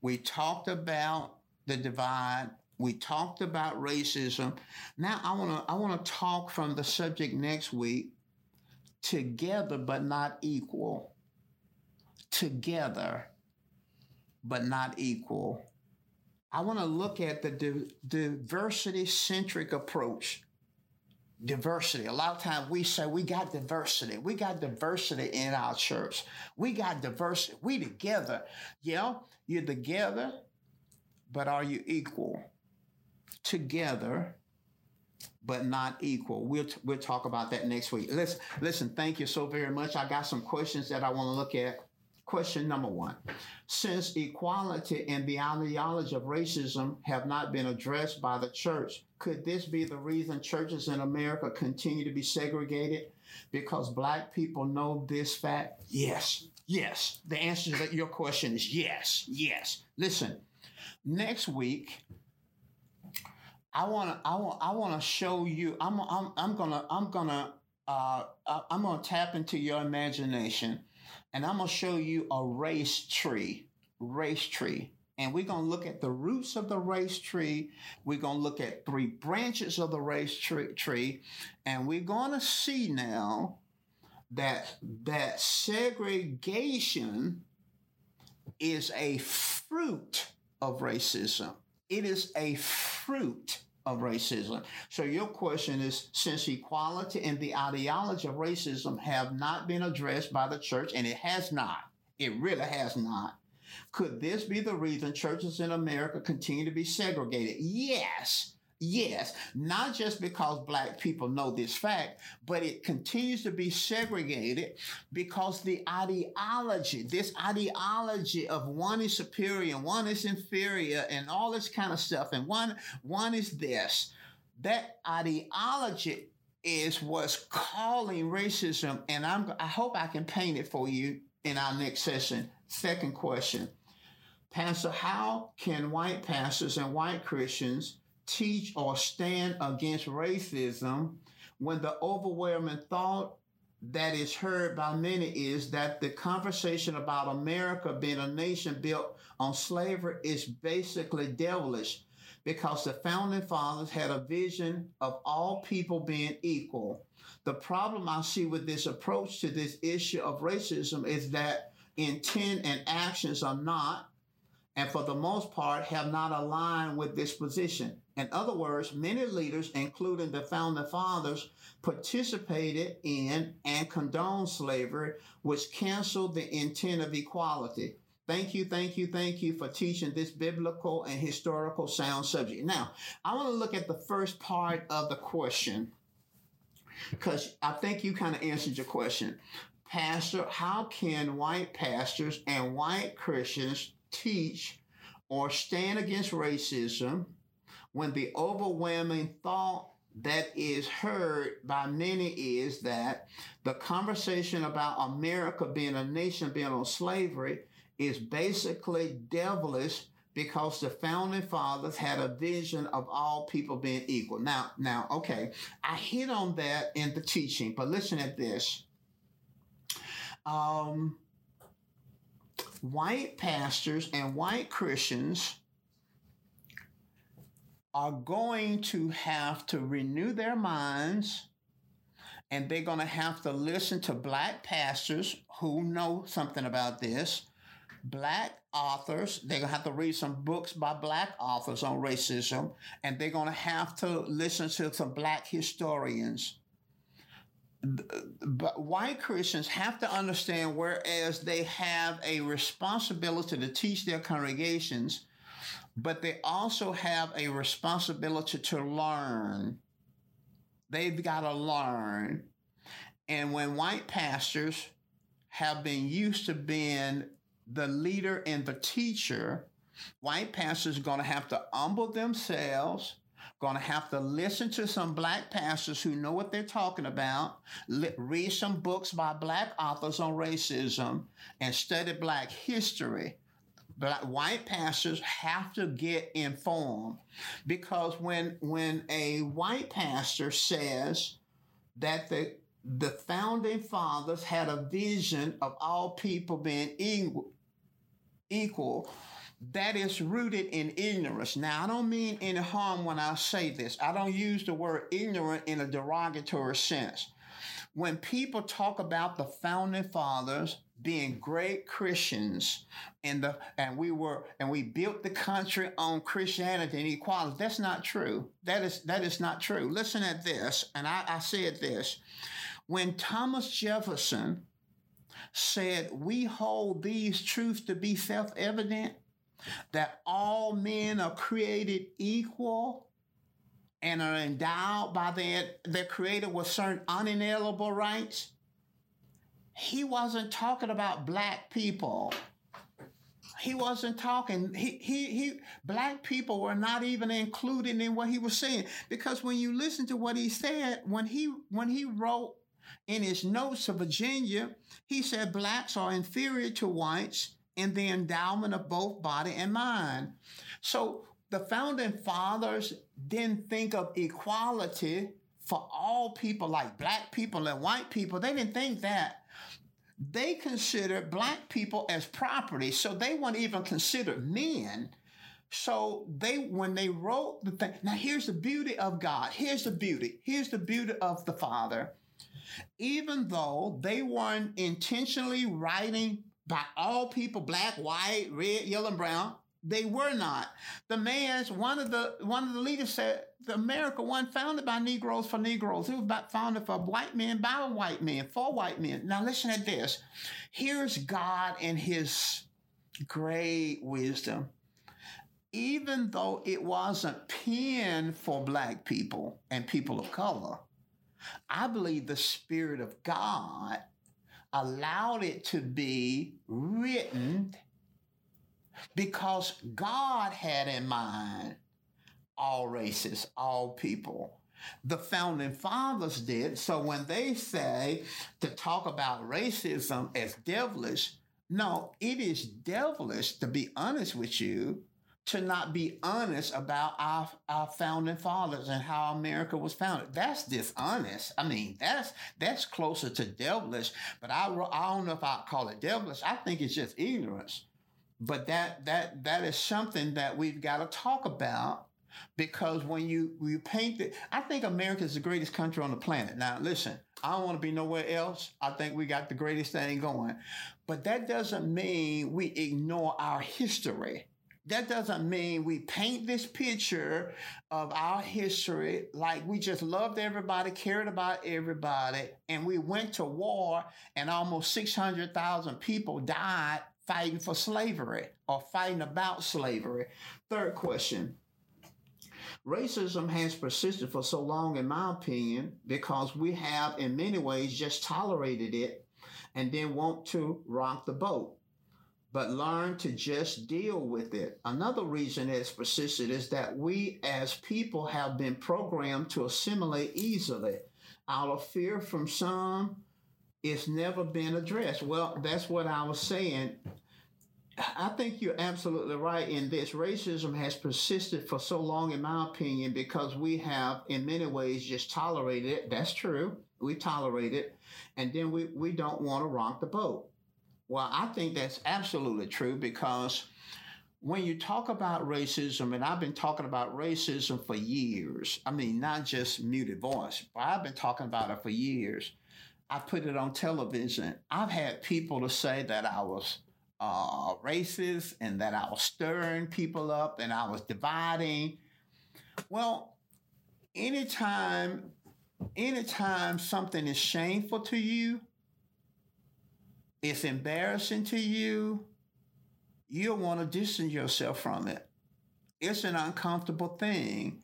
we talked about the divide we talked about racism. Now I want to I want to talk from the subject next week. Together but not equal. Together but not equal. I want to look at the di- diversity centric approach. Diversity. A lot of times we say we got diversity. We got diversity in our church. We got diversity. We together. Yeah, you're together, but are you equal? together but not equal. We'll t- we'll talk about that next week. Listen, listen. Thank you so very much. I got some questions that I want to look at. Question number one: Since equality and the ideology of racism have not been addressed by the church, could this be the reason churches in America continue to be segregated? Because black people know this fact? Yes, yes. The answer to your question is yes, yes. Listen, next week I want to I want I want to show you I'm I'm I'm going to I'm going to uh I'm going to tap into your imagination and I'm going to show you a race tree, race tree. And we're going to look at the roots of the race tree. We're going to look at three branches of the race tree, tree and we're going to see now that that segregation is a fruit of racism. It is a fruit of racism. So your question is since equality and the ideology of racism have not been addressed by the church, and it has not, it really has not. Could this be the reason churches in America continue to be segregated? Yes. Yes, not just because black people know this fact, but it continues to be segregated because the ideology, this ideology of one is superior and one is inferior and all this kind of stuff, and one one is this. That ideology is what's calling racism, and I'm I hope I can paint it for you in our next session. Second question. Pastor, how can white pastors and white Christians teach or stand against racism when the overwhelming thought that is heard by many is that the conversation about America being a nation built on slavery is basically devilish because the founding fathers had a vision of all people being equal. The problem I see with this approach to this issue of racism is that intent and actions are not, and for the most part, have not aligned with this position. In other words, many leaders, including the founding fathers, participated in and condoned slavery, which canceled the intent of equality. Thank you, thank you, thank you for teaching this biblical and historical sound subject. Now, I want to look at the first part of the question because I think you kind of answered your question. Pastor, how can white pastors and white Christians teach or stand against racism when the overwhelming thought that is heard by many is that the conversation about America being a nation being on slavery is basically devilish because the founding fathers had a vision of all people being equal. Now, now, okay, I hit on that in the teaching, but listen at this. Um, white pastors and white Christians are going to have to renew their minds and they're going to have to listen to black pastors who know something about this, black authors. They're going to have to read some books by black authors on racism, and they're going to have to listen to some black historians. But white Christians have to understand, whereas they have a responsibility to teach their congregations, but they also have a responsibility to learn. They've got to learn. And when white pastors have been used to being the leader and the teacher, white pastors are going to have to humble themselves, going to have to listen to some black pastors who know what they're talking about, read some books by black authors on racism, and study black history black white pastors have to get informed because when when a white pastor says that the the founding fathers had a vision of all people being equal, equal that is rooted in ignorance. Now, I don't mean any harm when I say this. I don't use the word ignorant in a derogatory sense. When people talk about the founding fathers being great Christians and the and we were and we built the country on Christianity and equality. That's not true. That is that is not true. Listen at this, and I, I said this. When Thomas Jefferson said, We hold these truths to be self-evident, that all men are created equal and are endowed by their, their creator with certain unalienable rights he wasn't talking about black people. He wasn't talking, he, he, he, black people were not even included in what he was saying. Because when you listen to what he said, when he, when he wrote in his notes to Virginia, he said blacks are inferior to whites in the endowment of both body and mind. So the founding fathers didn't think of equality for all people like black people and white people. They didn't think that they considered black people as property. So they weren't even considered men. So they, when they wrote the thing, now here's the beauty of God. Here's the beauty. Here's the beauty of the Father. Even though they weren't intentionally writing by all people, black, white, red, yellow, and brown, they were not. The man's one of the one of the leaders said the America wasn't founded by Negroes for Negroes. It was about founded for white men by white men for white men. Now listen at this. Here's God and His great wisdom. even though it wasn't penned for black people and people of color, I believe the Spirit of God allowed it to be written because God had in mind all races, all people. The founding fathers did. So when they say to talk about racism as devilish, no, it is devilish, to be honest with you, to not be honest about our, our founding fathers and how America was founded. That's dishonest. I mean, that's that's closer to devilish, but I, I don't know if I'd call it devilish. I think it's just ignorance. But that that that is something that we've got to talk about because when you you paint it, I think America is the greatest country on the planet. Now, listen, I don't want to be nowhere else. I think we got the greatest thing going, but that doesn't mean we ignore our history. That doesn't mean we paint this picture of our history like we just loved everybody, cared about everybody, and we went to war and almost 600,000 people died fighting for slavery or fighting about slavery. Third question. Racism has persisted for so long, in my opinion, because we have, in many ways, just tolerated it and then want to rock the boat, but learn to just deal with it. Another reason it's persisted is that we as people have been programmed to assimilate easily out of fear from some it's never been addressed. Well, that's what I was saying. I think you're absolutely right in this. Racism has persisted for so long, in my opinion, because we have, in many ways, just tolerated it. That's true. We tolerate it. And then we, we don't want to rock the boat. Well, I think that's absolutely true because when you talk about racism, and I've been talking about racism for years, I mean, not just muted voice, but I've been talking about it for years. I put it on television. I've had people to say that I was uh, racist and that I was stirring people up and I was dividing. Well, anytime, anytime something is shameful to you, it's embarrassing to you, you'll want to distance yourself from it. It's an uncomfortable thing.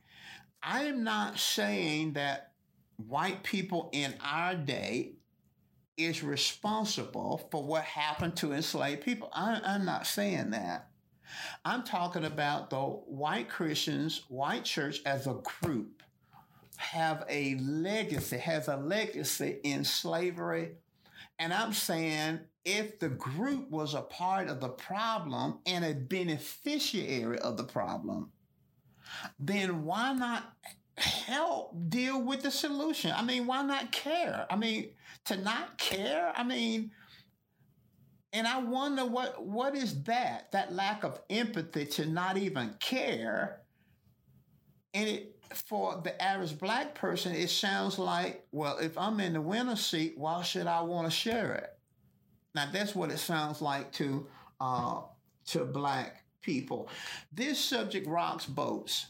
I am not saying that white people in our day is responsible for what happened to enslaved people. I, I'm not saying that. I'm talking about the white Christians, white church as a group have a legacy, has a legacy in slavery. And I'm saying if the group was a part of the problem and a beneficiary of the problem, then why not help deal with the solution? I mean, why not care? I mean, to not care? I mean, and I wonder what what is that? That lack of empathy to not even care. And it for the average black person, it sounds like, well, if I'm in the winner's seat, why should I want to share it? Now that's what it sounds like to uh, to black people. This subject rocks boats.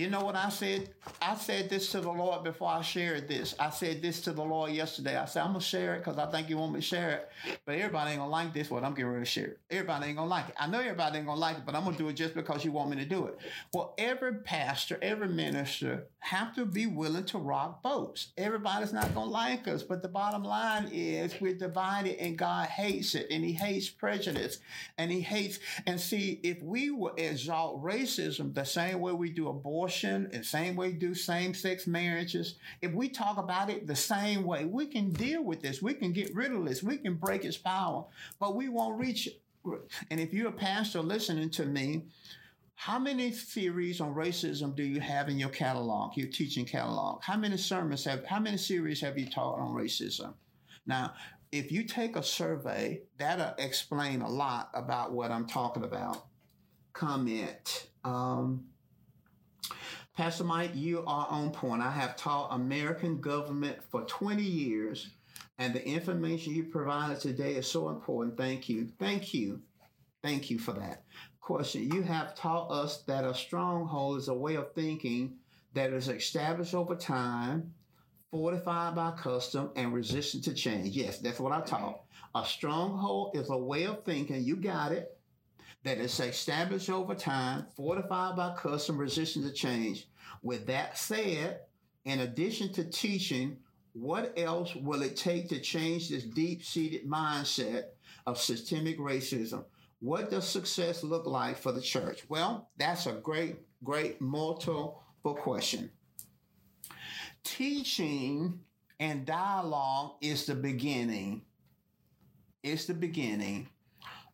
You know what I said? I said this to the Lord before I shared this. I said this to the Lord yesterday. I said, I'm going to share it because I think you want me to share it. But everybody ain't going to like this, what I'm getting ready to share. Everybody ain't going to like it. I know everybody ain't going to like it, but I'm going to do it just because you want me to do it. Well, every pastor, every minister have to be willing to rock boats. Everybody's not going to like us, but the bottom line is we're divided and God hates it and he hates prejudice and he hates. And see, if we will exalt racism the same way we do abortion, abortion and same way do same sex marriages, if we talk about it the same way, we can deal with this. We can get rid of this. We can break its power, but we won't reach it. And if you're a pastor listening to me, how many theories on racism do you have in your catalog, your teaching catalog? How many sermons have, how many series have you taught on racism? Now, if you take a survey, that'll explain a lot about what I'm talking about. Comment. Um, Pastor Mike, you are on point. I have taught American government for 20 years, and the information you provided today is so important. Thank you. Thank you. Thank you for that. Question You have taught us that a stronghold is a way of thinking that is established over time, fortified by custom, and resistant to change. Yes, that's what I taught. A stronghold is a way of thinking. You got it that is established over time, fortified by custom, resistant to change. With that said, in addition to teaching, what else will it take to change this deep seated mindset of systemic racism? What does success look like for the church? Well, that's a great, great multiple question. Teaching and dialogue is the beginning. It's the beginning.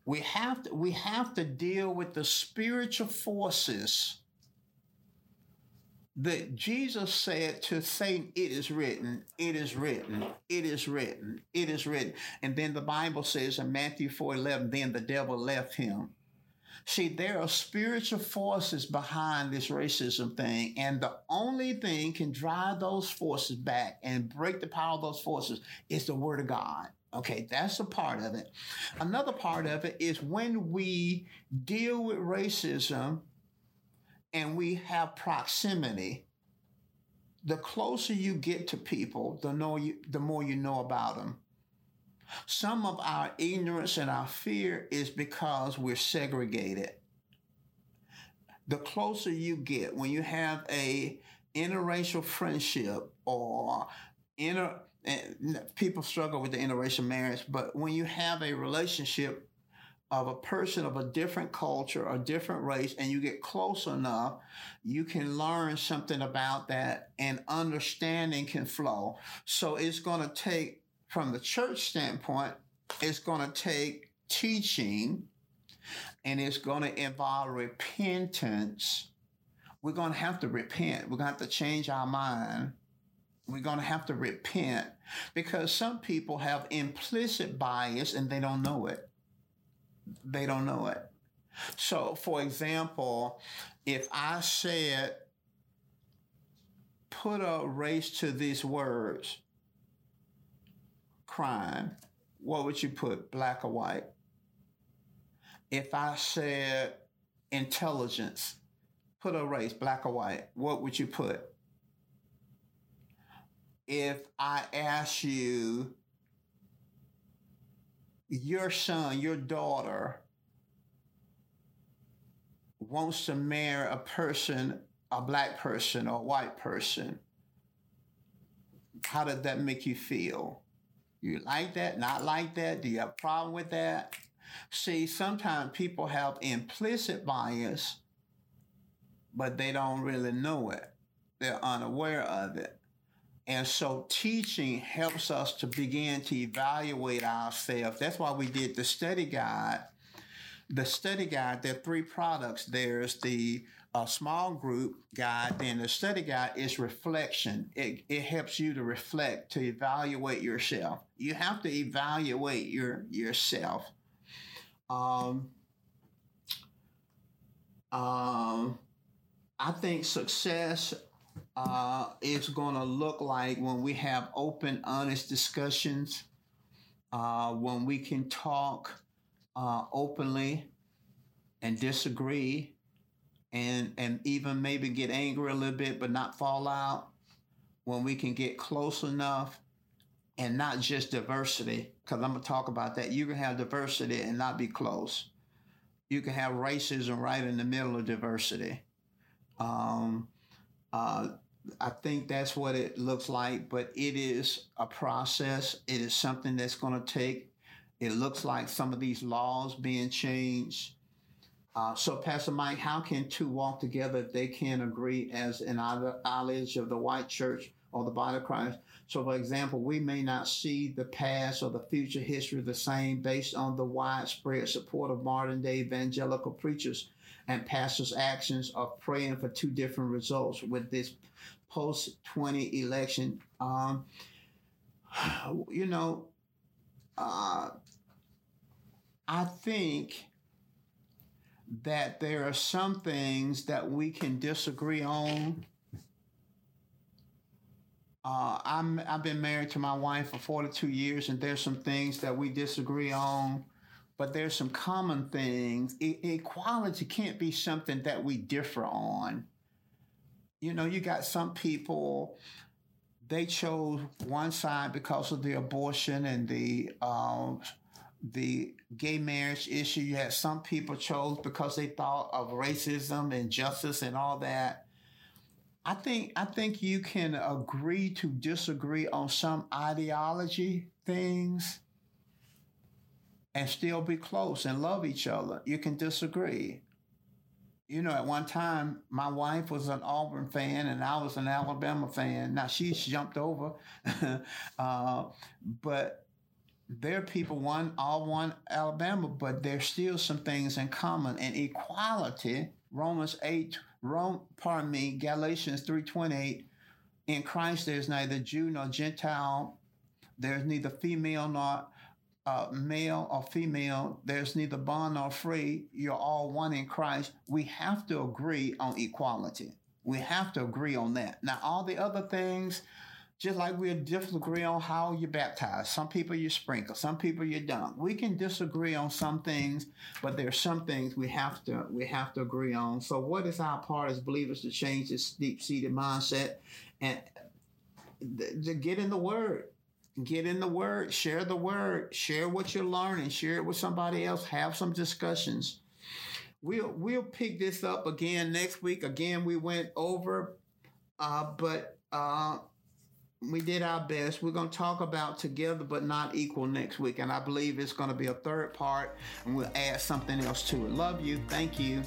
We have to, we have to deal with the spiritual forces that Jesus said to Satan, It is written, it is written, it is written, it is written. And then the Bible says in Matthew 4 11, then the devil left him. See, there are spiritual forces behind this racism thing, and the only thing can drive those forces back and break the power of those forces is the Word of God. Okay, that's a part of it. Another part of it is when we deal with racism and we have proximity, the closer you get to people, the, know you, the more you know about them. Some of our ignorance and our fear is because we're segregated. The closer you get, when you have a interracial friendship or inter, people struggle with the interracial marriage, but when you have a relationship of a person of a different culture or different race and you get close enough, you can learn something about that and understanding can flow. So it's going to take, from the church standpoint, it's going to take teaching and it's going to involve repentance. We're going to have to repent. We're going to have to change our mind. We're going to have to repent because some people have implicit bias and they don't know it they don't know it. So, for example, if I said, put a race to these words, crime, what would you put, black or white? If I said intelligence, put a race, black or white, what would you put? If I ask you your son, your daughter wants to marry a person, a black person or a white person, how does that make you feel? You like that? Not like that? Do you have a problem with that? See, sometimes people have implicit bias, but they don't really know it. They're unaware of it. And so teaching helps us to begin to evaluate ourselves. That's why we did the study guide. The study guide, there are three products. There's the uh, small group guide, then the study guide is reflection. It, it helps you to reflect, to evaluate yourself. You have to evaluate your yourself. Um, um, I think success uh, it's going to look like when we have open, honest discussions, uh, when we can talk uh, openly and disagree and, and even maybe get angry a little bit, but not fall out, when we can get close enough and not just diversity, because I'm going to talk about that. You can have diversity and not be close. You can have racism right in the middle of diversity. Um, uh, I think that's what it looks like, but it is a process. It is something that's going to take. It looks like some of these laws being changed. Uh, so, Pastor Mike, how can two walk together if they can't agree as an knowledge of the white church or the body of Christ? So, for example, we may not see the past or the future history the same based on the widespread support of modern day evangelical preachers and pastors' actions of praying for two different results with this post 20 election. Um, you know, uh, I think that there are some things that we can disagree on. Uh, I'm I've been married to my wife for 42 years, and there's some things that we disagree on but there's some common things. E- equality can't be something that we differ on. You know, you got some people, they chose one side because of the abortion and the uh, the gay marriage issue. You had some people chose because they thought of racism and justice and all that. I think I think you can agree to disagree on some ideology things and still be close and love each other. You can disagree. You know, at one time, my wife was an Auburn fan and I was an Alabama fan. Now she's jumped over, uh, but there are people one all one Alabama, but there's still some things in common and equality. Romans eight, Rome, pardon me, Galatians three twenty eight. In Christ, there's neither Jew nor Gentile. There's neither female nor uh, male or female. There's neither bond nor free. You're all one in Christ. We have to agree on equality. We have to agree on that. Now, all the other things, just like we disagree on how you baptize. Some people you sprinkle, some people you dunk. We can disagree on some things, but there's some things we have to we have to agree on. So, what is our part as believers to change this deep seated mindset and to get in the Word? Get in the Word, share the Word, share what you're learning, share it with somebody else, have some discussions. We'll we'll pick this up again next week. Again, we went over, uh, but. Uh, we did our best. We're going to talk about together but not equal next week. And I believe it's going to be a third part and we'll add something else to it. Love you. Thank you.